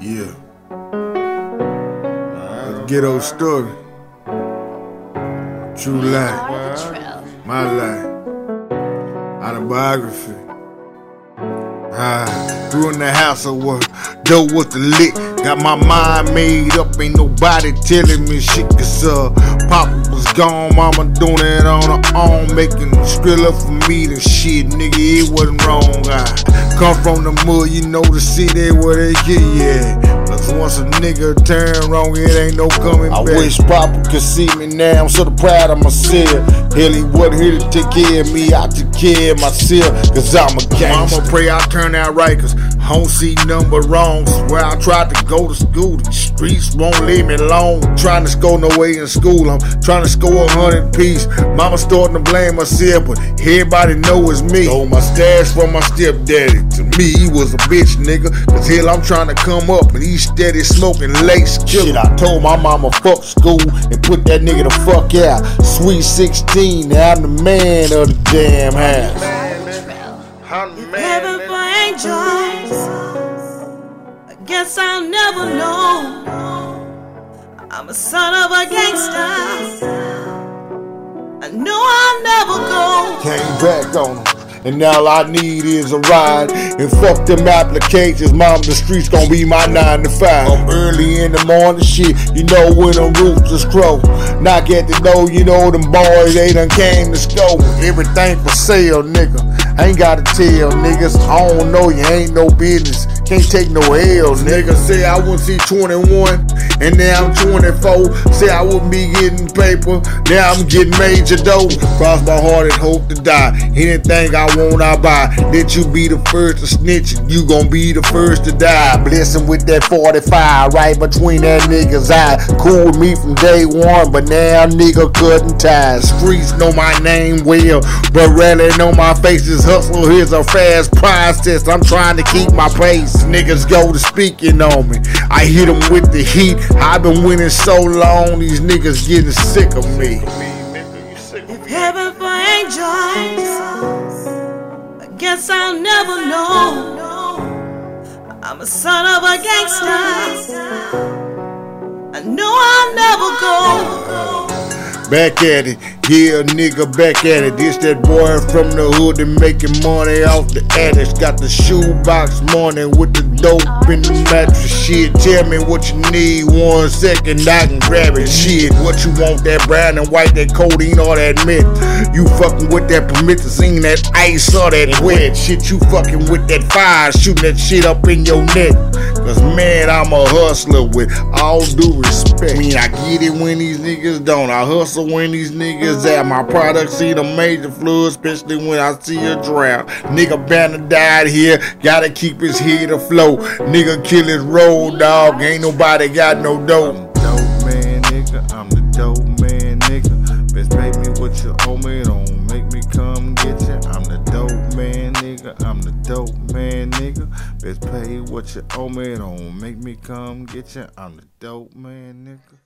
Yeah. The ghetto story. True life. My life. Autobiography. Ah, grew in the house of work. Dope with the lick. Got my mind made up. Ain't nobody telling me shit. Cause uh, Papa was gone. Mama doing it on her own. Making skrilla for me. The shit, nigga, it wasn't wrong. I come from the mud. You know the city where they get yeah. Once a nigga turn wrong, it ain't no coming I back. wish Papa could see me now. I'm so proud of myself. Hell, he wasn't here to take care of me. I took care of myself. Cause I'm a gangster. Mama pray I turn out right, cause Don't see number wrongs. Where I tried to go to school, the streets won't leave me alone. Trying to score no way in school, I'm trying to score a hundred piece. Mama starting to blame herself, but everybody know it's me. Stole my stash from my stepdaddy. To me, he was a bitch, nigga. Cause hell, I'm trying to come up, and he's steady smoking lace Shit. I told my mama fuck school and put that nigga the fuck out. Sweet 16, now I'm the man of the damn house. Guess I'll never know. I'm a son of a gangster. I know I'll never go. Came back on him. And now all I need is a ride. And fuck them applications, mom, the streets gon' be my 9 to 5. I'm early in the morning, shit, you know when them roosters crow. Knock at the door, you know them boys, they done came to score. Everything for sale, nigga. I ain't gotta tell niggas, I don't know you ain't no business. Can't take no L's, nigga. Nigga say I wouldn't see 21, and now I'm 24. Say I wouldn't be getting paper, now I'm getting major dough. Cross my heart and hope to die. Anything I want, I buy. Let you be the first to snitch, you gon' be the first to die. Bless him with that 45 right between that nigga's eye. Cool with me from day one, but now nigga cutting ties. Streets know my name well, but rarely know my faces. Hustle here's a fast process. I'm trying to keep my pace. Niggas go to speaking on me. I hit them with the heat. I've been winning so long, these niggas getting sick of me. If heaven for angels, I guess I'll never know. I'm a son of a gangster. I know I'll never. Back at it, yeah, nigga, back at it. This that boy from the hood and making money off the addicts. Got the shoebox morning with the dope in the mattress. Shit, tell me what you need. One second, I can grab it. Shit, what you want? That brown and white, that codeine, or that mint? You fucking with that promethazine, that ice, or that wet shit. You fucking with that fire, shooting that shit up in your neck. Cause man, I'm a hustler with all due respect. I mean, I get it when these niggas don't. I hustle when these niggas at. My product see the major flood, especially when I see a drought. Nigga banner died here, gotta keep his head afloat. Nigga kill his road dog, ain't nobody got no dope. I'm the dope man, nigga. I'm the dope man, nigga. Best pay me what you owe me, don't make me come get you. I'm the dope man, nigga. I'm the dope man, nigga. Best pay what you owe me, don't make me come get you. I'm the dope man, nigga.